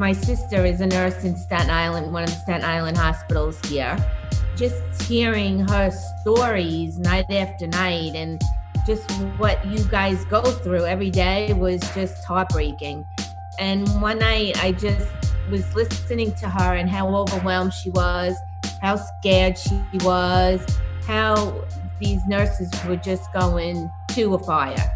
My sister is a nurse in Staten Island, one of the Staten Island hospitals here. Just hearing her stories night after night and just what you guys go through every day was just heartbreaking. And one night I just was listening to her and how overwhelmed she was, how scared she was, how these nurses were just going to a fire.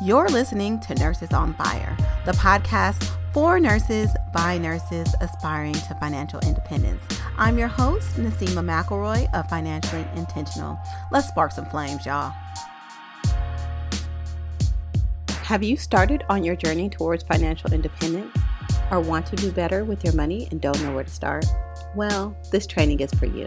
You're listening to Nurses on Fire, the podcast for nurses by nurses aspiring to financial independence. I'm your host, Nasima McElroy of Financially Intentional. Let's spark some flames, y'all. Have you started on your journey towards financial independence or want to do better with your money and don't know where to start? Well, this training is for you.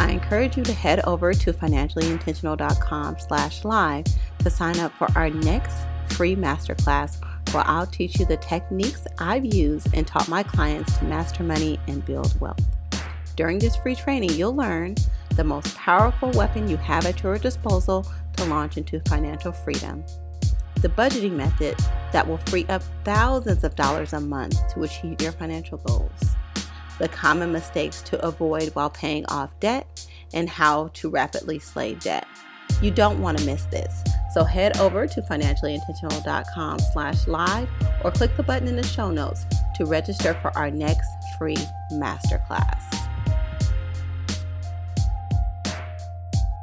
I encourage you to head over to financiallyintentional.com slash live to sign up for our next free masterclass where I'll teach you the techniques I've used and taught my clients to master money and build wealth. During this free training, you'll learn the most powerful weapon you have at your disposal to launch into financial freedom. The budgeting method that will free up thousands of dollars a month to achieve your financial goals. The common mistakes to avoid while paying off debt and how to rapidly slave debt. You don't want to miss this. So head over to financiallyintentional.com slash live or click the button in the show notes to register for our next free masterclass.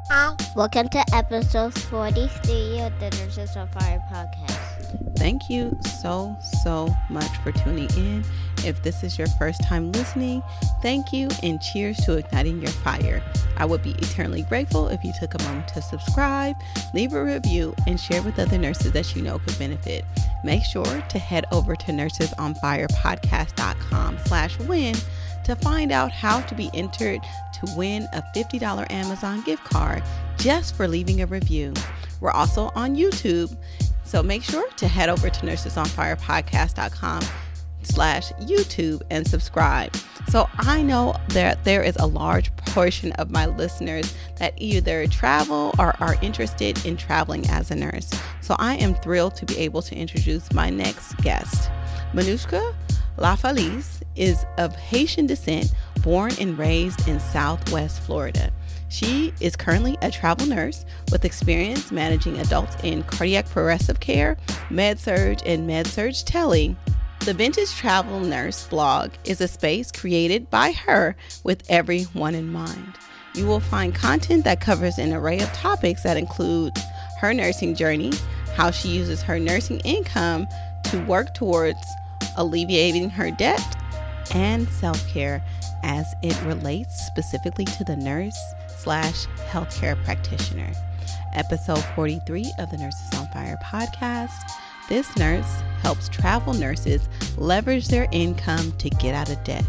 Hi, welcome to episode 43 of the Nurses on Fire podcast. Thank you so, so much for tuning in. If this is your first time listening, thank you and cheers to igniting your fire. I would be eternally grateful if you took a moment to subscribe, leave a review, and share with other nurses that you know could benefit. Make sure to head over to nursesonfirepodcast.com slash win to find out how to be entered to win a $50 Amazon gift card just for leaving a review. We're also on YouTube so make sure to head over to nursesonfirepodcast.com slash YouTube and subscribe. So I know that there is a large portion of my listeners that either travel or are interested in traveling as a nurse. So I am thrilled to be able to introduce my next guest. Manushka LaFalise is of Haitian descent, born and raised in Southwest Florida. She is currently a travel nurse with experience managing adults in cardiac progressive care, med surg, and med surg tele. The Vintage Travel Nurse blog is a space created by her with everyone in mind. You will find content that covers an array of topics that include her nursing journey, how she uses her nursing income to work towards alleviating her debt, and self care as it relates specifically to the nurse slash healthcare practitioner. Episode 43 of the Nurses on Fire podcast. This nurse helps travel nurses leverage their income to get out of debt.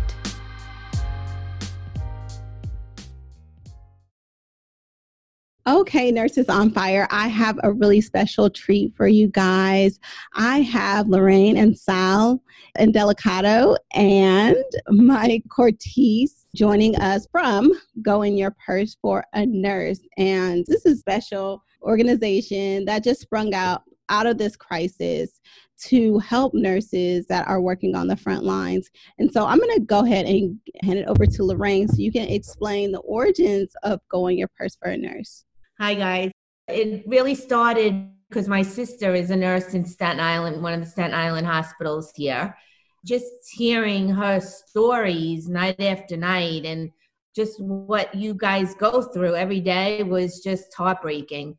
Okay, Nurses on Fire, I have a really special treat for you guys. I have Lorraine and Sal and Delicato and Mike Cortese joining us from Go in Your Purse for a Nurse. And this is a special organization that just sprung out out of this crisis to help nurses that are working on the front lines. And so I'm going to go ahead and hand it over to Lorraine so you can explain the origins of Go in Your Purse for a Nurse. Hi, guys. It really started because my sister is a nurse in Staten Island, one of the Staten Island hospitals here just hearing her stories night after night and just what you guys go through every day was just heartbreaking.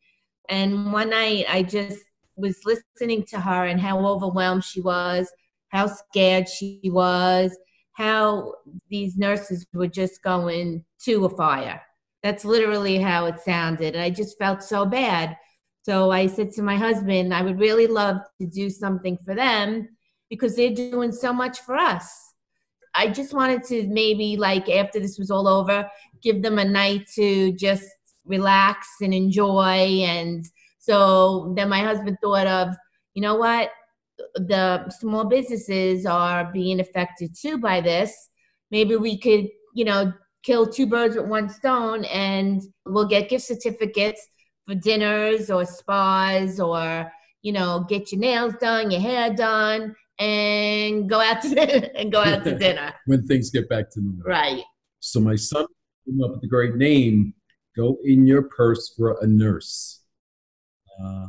And one night I just was listening to her and how overwhelmed she was, how scared she was, how these nurses were just going to a fire. That's literally how it sounded. And I just felt so bad. So I said to my husband, I would really love to do something for them because they're doing so much for us. I just wanted to maybe like after this was all over, give them a night to just relax and enjoy. And so then my husband thought of, you know what, the small businesses are being affected too by this. Maybe we could, you know, kill two birds with one stone and we'll get gift certificates for dinners or spas or you know, get your nails done, your hair done, and go out to dinner and go out to dinner. when things get back to normal. Right. So my son came up with the great name, Go in Your Purse for a Nurse. Uh,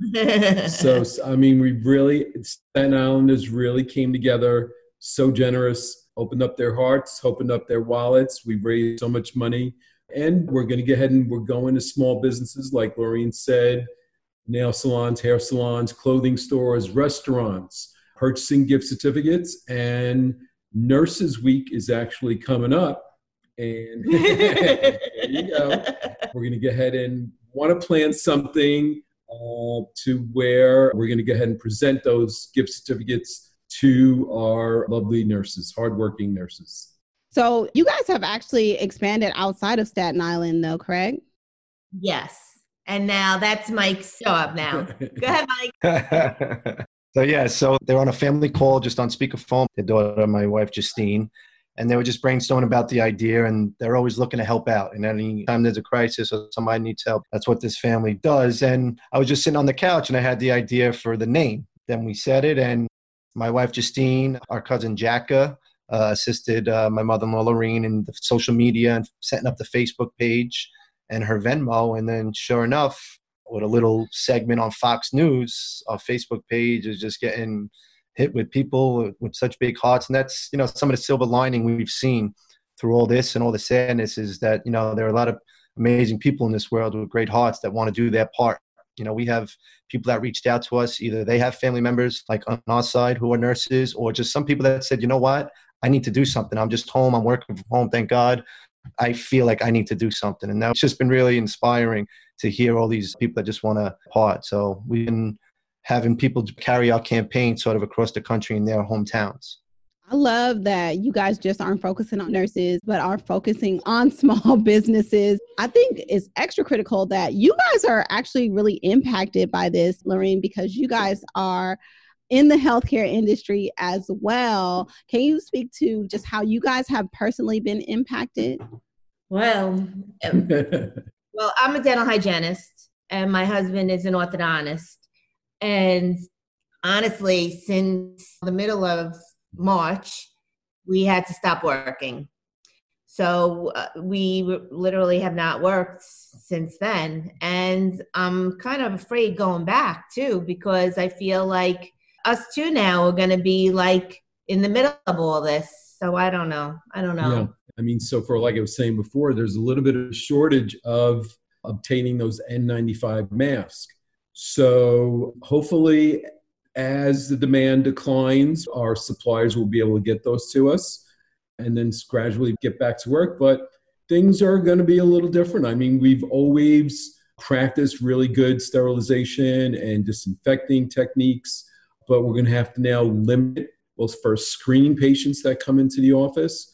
so, I mean, we really, Staten Islanders really came together, so generous, opened up their hearts, opened up their wallets. We raised so much money. And we're going to go ahead and we're going to small businesses, like Laureen said nail salons, hair salons, clothing stores, restaurants, purchasing gift certificates. And Nurses Week is actually coming up. And there you go. We're going to go ahead and want to plan something uh, to where we're going to go ahead and present those gift certificates to our lovely nurses, hardworking nurses. So you guys have actually expanded outside of Staten Island, though, correct? Yes. And now that's Mike's job now. Go ahead, Mike. so yeah, so they're on a family call just on speakerphone. The daughter, my wife Justine, and they were just brainstorming about the idea and they're always looking to help out. And anytime there's a crisis or somebody needs help that's what this family does. And i was just sitting on the couch and i had the idea for the name. Then we said it and my wife justine our cousin jacka uh, assisted uh, my mother-in-law lorene in the social media and setting up the facebook page and her venmo. And then sure enough with a little segment on fox news our facebook page is just getting hit with people with such big hearts. And that's, you know, some of the silver lining we've seen through all this and all the sadness is that, you know, there are a lot of amazing people in this world with great hearts that want to do their part. You know, we have people that reached out to us. Either they have family members like on our side who are nurses, or just some people that said, you know what, I need to do something. I'm just home. I'm working from home. Thank God. I feel like I need to do something. And that's just been really inspiring to hear all these people that just want to part. So we've been having people carry our campaign sort of across the country in their hometowns. I love that you guys just aren't focusing on nurses, but are focusing on small businesses. I think it's extra critical that you guys are actually really impacted by this, Lorraine, because you guys are in the healthcare industry as well. Can you speak to just how you guys have personally been impacted? Well, well, I'm a dental hygienist, and my husband is an orthodontist. And honestly, since the middle of March, we had to stop working. So uh, we literally have not worked since then. And I'm kind of afraid going back too, because I feel like us two now are going to be like in the middle of all this. So I don't know. I don't know. Yeah. I mean, so for like I was saying before, there's a little bit of shortage of obtaining those N95 masks. So hopefully, as the demand declines, our suppliers will be able to get those to us and then gradually get back to work. But things are going to be a little different. I mean, we've always practiced really good sterilization and disinfecting techniques, but we're going to have to now limit, well, first screening patients that come into the office,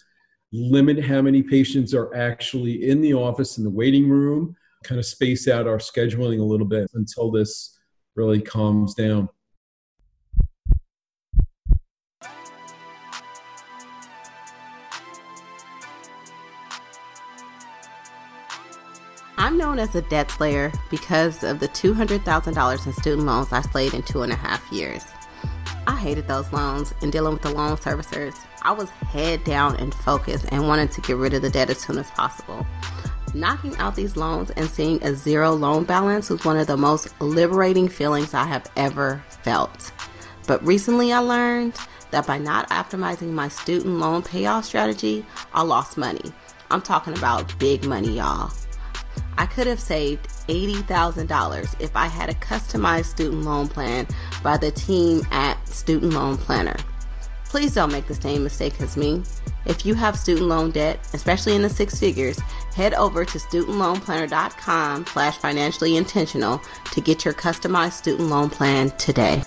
limit how many patients are actually in the office in the waiting room kind of space out our scheduling a little bit until this really calms down. I'm known as a debt slayer because of the $200,000 in student loans I slayed in two and a half years. Hated those loans and dealing with the loan servicers. I was head down and focused and wanted to get rid of the debt as soon as possible. Knocking out these loans and seeing a zero loan balance was one of the most liberating feelings I have ever felt. But recently I learned that by not optimizing my student loan payoff strategy, I lost money. I'm talking about big money, y'all. I could have saved $80,000 if I had a customized student loan plan by the team at Student Loan Planner. Please don't make the same mistake as me. If you have student loan debt, especially in the six figures, head over to studentloanplanner.com slash financially intentional to get your customized student loan plan today.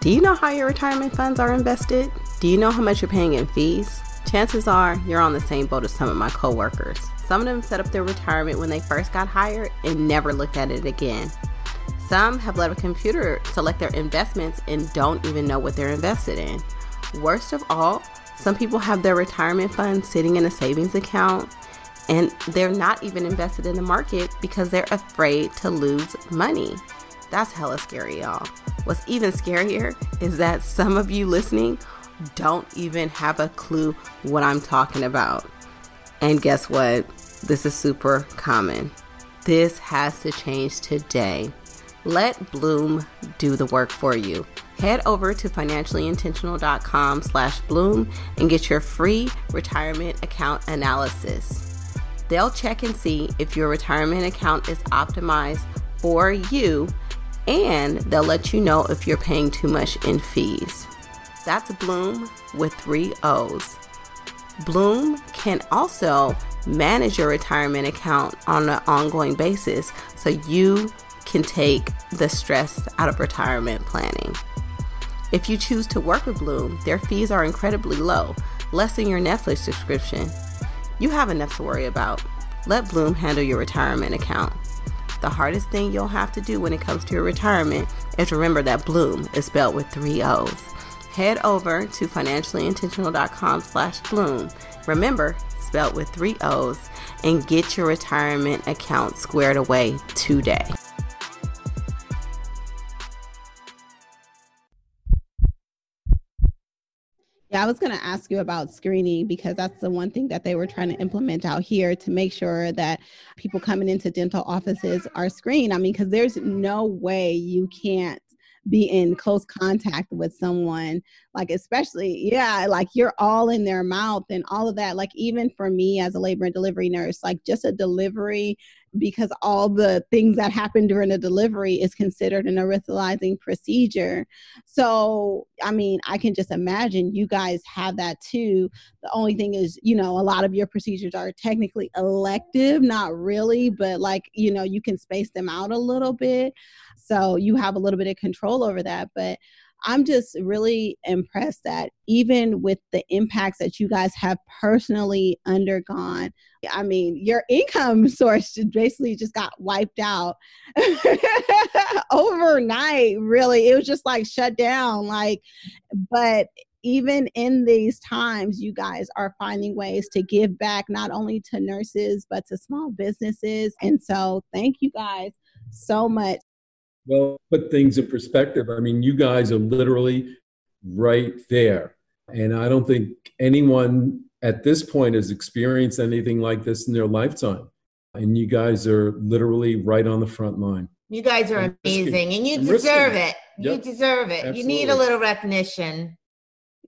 Do you know how your retirement funds are invested? Do you know how much you're paying in fees? Chances are you're on the same boat as some of my coworkers. Some of them set up their retirement when they first got hired and never looked at it again. Some have let a computer select their investments and don't even know what they're invested in. Worst of all, some people have their retirement funds sitting in a savings account and they're not even invested in the market because they're afraid to lose money. That's hella scary, y'all. What's even scarier is that some of you listening don't even have a clue what I'm talking about. And guess what? This is super common. This has to change today. Let Blooom do the work for you. Head over to financiallyintentional.com slash blooom and get your free retirement account analysis. They'll check and see if your retirement account is optimized for you and they'll let you know if you're paying too much in fees. That's Blooom with three O's. Blooom can also manage your retirement account on an ongoing basis so you can take the stress out of retirement planning. If you choose to work with Blooom, their fees are incredibly low, less than your Netflix subscription. You have enough to worry about. Let Blooom handle your retirement account. The hardest thing you'll have to do when it comes to your retirement is remember that Blooom is spelled with three O's. Head over to financiallyintentional.com slash blooom. Remember, spelled with three O's, and get your retirement account squared away today. Yeah, I was going to ask you about screening because that's the one thing that they were trying to implement out here to make sure that people coming into dental offices are screened. I mean, because there's no way you can't be in close contact with someone like especially yeah like you're all in their mouth and all of that like even for me as a labor and delivery nurse like just a delivery because all the things that happen during a delivery is considered an aerosolizing procedure. So, I mean, I can just imagine you guys have that too. The only thing is, you know, a lot of your procedures are technically elective, not really, but like, you know, you can space them out a little bit. So you have a little bit of control over that. But I'm just really impressed that even with the impacts that you guys have personally undergone, I mean, your income source basically just got wiped out overnight, really. It was just like shut down. Like, but even in these times, you guys are finding ways to give back not only to nurses, but to small businesses. And so, thank you guys so much well, put things in perspective. I mean, you guys are literally right there. And I don't think anyone at this point has experienced anything like this in their lifetime. And you guys are literally right on the front line. You guys are I'm amazing risking, and you I'm deserve risking. it. Yep. You deserve it. Absolutely. You need a little recognition.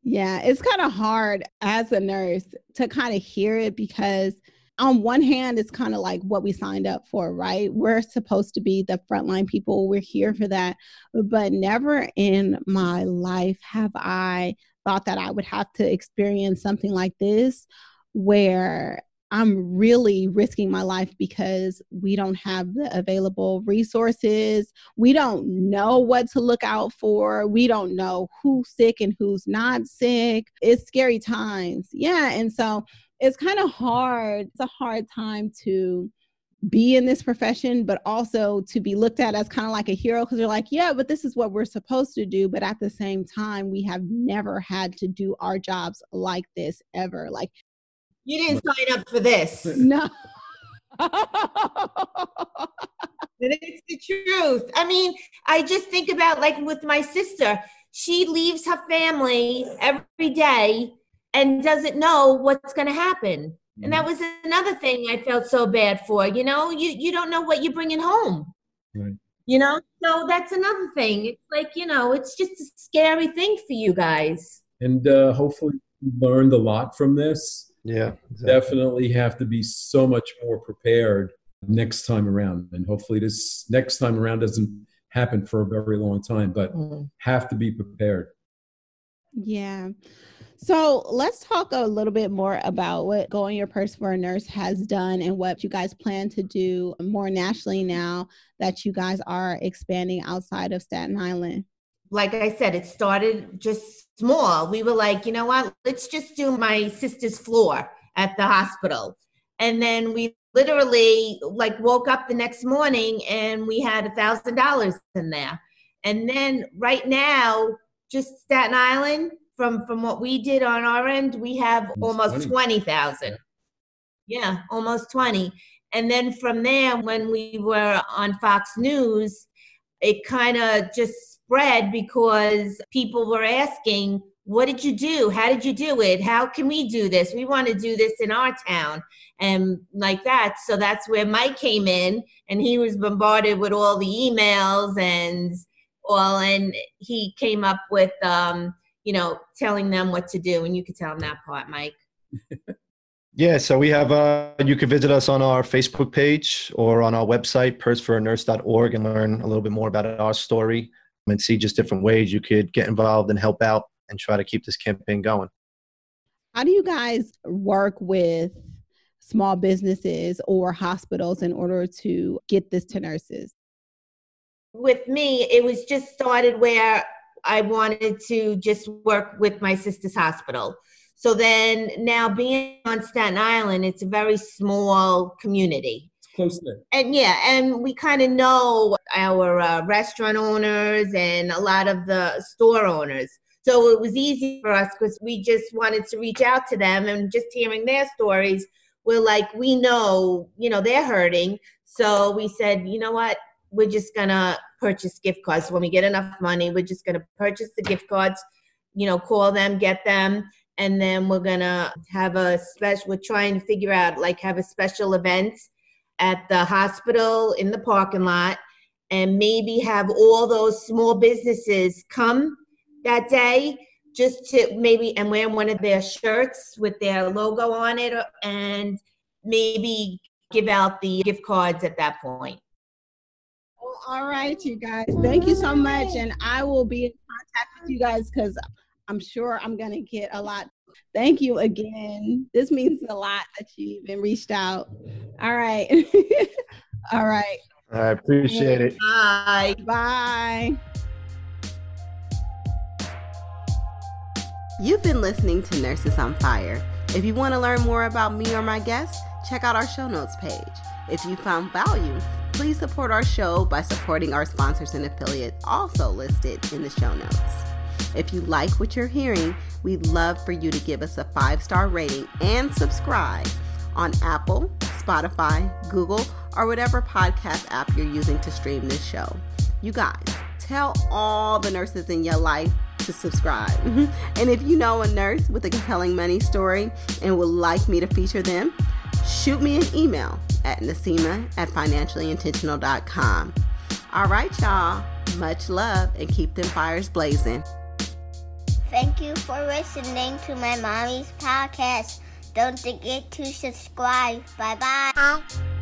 Yeah, it's kind of hard as a nurse to kind of hear it because on one hand, it's kind of like what we signed up for, right? We're supposed to be the frontline people. We're here for that. But never in my life have I thought that I would have to experience something like this where I'm really risking my life because we don't have the available resources. We don't know what to look out for. We don't know who's sick and who's not sick. It's scary times. Yeah. And so it's kind of hard. It's a hard time to be in this profession, but also to be looked at as kind of like a hero because they're like, yeah, but this is what we're supposed to do. But at the same time, we have never had to do our jobs like this ever. Like, you didn't sign up for this. No. it's the truth. I mean, I just think about like with my sister, she leaves her family every day and doesn't know what's going to happen. Mm-hmm. And that mm-hmm. was another thing I felt so bad for. You know, you you don't know what you're bringing home. Right. You know, so that's another thing. It's like you know, it's just a scary thing for you guys. And uh, hopefully, you learned a lot from this. Yeah, exactly. definitely have to be so much more prepared next time around. And hopefully, this next time around doesn't happen for a very long time, but mm-hmm. have to be prepared. Yeah. So let's talk a little bit more about what Go in Your Purse for a Nurse has done and what you guys plan to do more nationally now that you guys are expanding outside of Staten Island. Like I said, it started just small. We were like, you know what, let's just do my sister's floor at the hospital. And then we literally like woke up the next morning and we had a thousand dollars in there. And then right now, just Staten Island, from from what we did on our end, we have almost 20,000. Yeah, almost 20. And then from there, when we were on Fox News, it kind of just spread because people were asking, What did you do? How did you do it? How can we do this? We want to do this in our town. And like that. So that's where Mike came in and he was bombarded with all the emails and all, and he came up with, um, you know, telling them what to do. And you could tell them that part, Mike. Yeah, so we have, uh, you can visit us on our Facebook page or on our website, purseforanurse.org, and learn a little bit more about our story and see just different ways you could get involved and help out and try to keep this campaign going. How do you guys work with small businesses or hospitals in order to get this to nurses? With me, it was just started where I wanted to just work with my sister's hospital. So then now being on Staten Island, it's a very small community. Close knit. And yeah, and we kind of know our uh, restaurant owners and a lot of the store owners. So it was easy for us because we just wanted to reach out to them and just hearing their stories, we're like, we know, you know, they're hurting. So we said, you know what? We're just gonna purchase gift cards. When we get enough money, we're just gonna purchase the gift cards, you know, call them, get them, and then we're gonna have a special we're trying to figure out like have a special event at the hospital in the parking lot and maybe have all those small businesses come that day just to maybe and wear one of their shirts with their logo on it and maybe give out the gift cards at that point all right you guys thank you so much and i will be in contact with you guys because I'm sure I'm going to get a lot. Thank you again. This means a lot that you even reached out. All right. All right. I appreciate it. bye Bye. You've been listening to Nurses on Fire. If you want to learn more about me or my guests, check out our show notes page. If you found value, please support our show by supporting our sponsors and affiliates, also listed in the show notes. If you like what you're hearing, we'd love for you to give us a five star rating and subscribe on Apple, Spotify, Google, or whatever podcast app you're using to stream this show. You guys, tell all the nurses in your life to subscribe. and if you know a nurse with a compelling money story and would like me to feature them, shoot me an email at Nasima at financiallyintentional.com. All right, y'all. Much love and keep them fires blazing. Thank you for listening to my mommy's podcast. Don't forget to subscribe. Bye bye.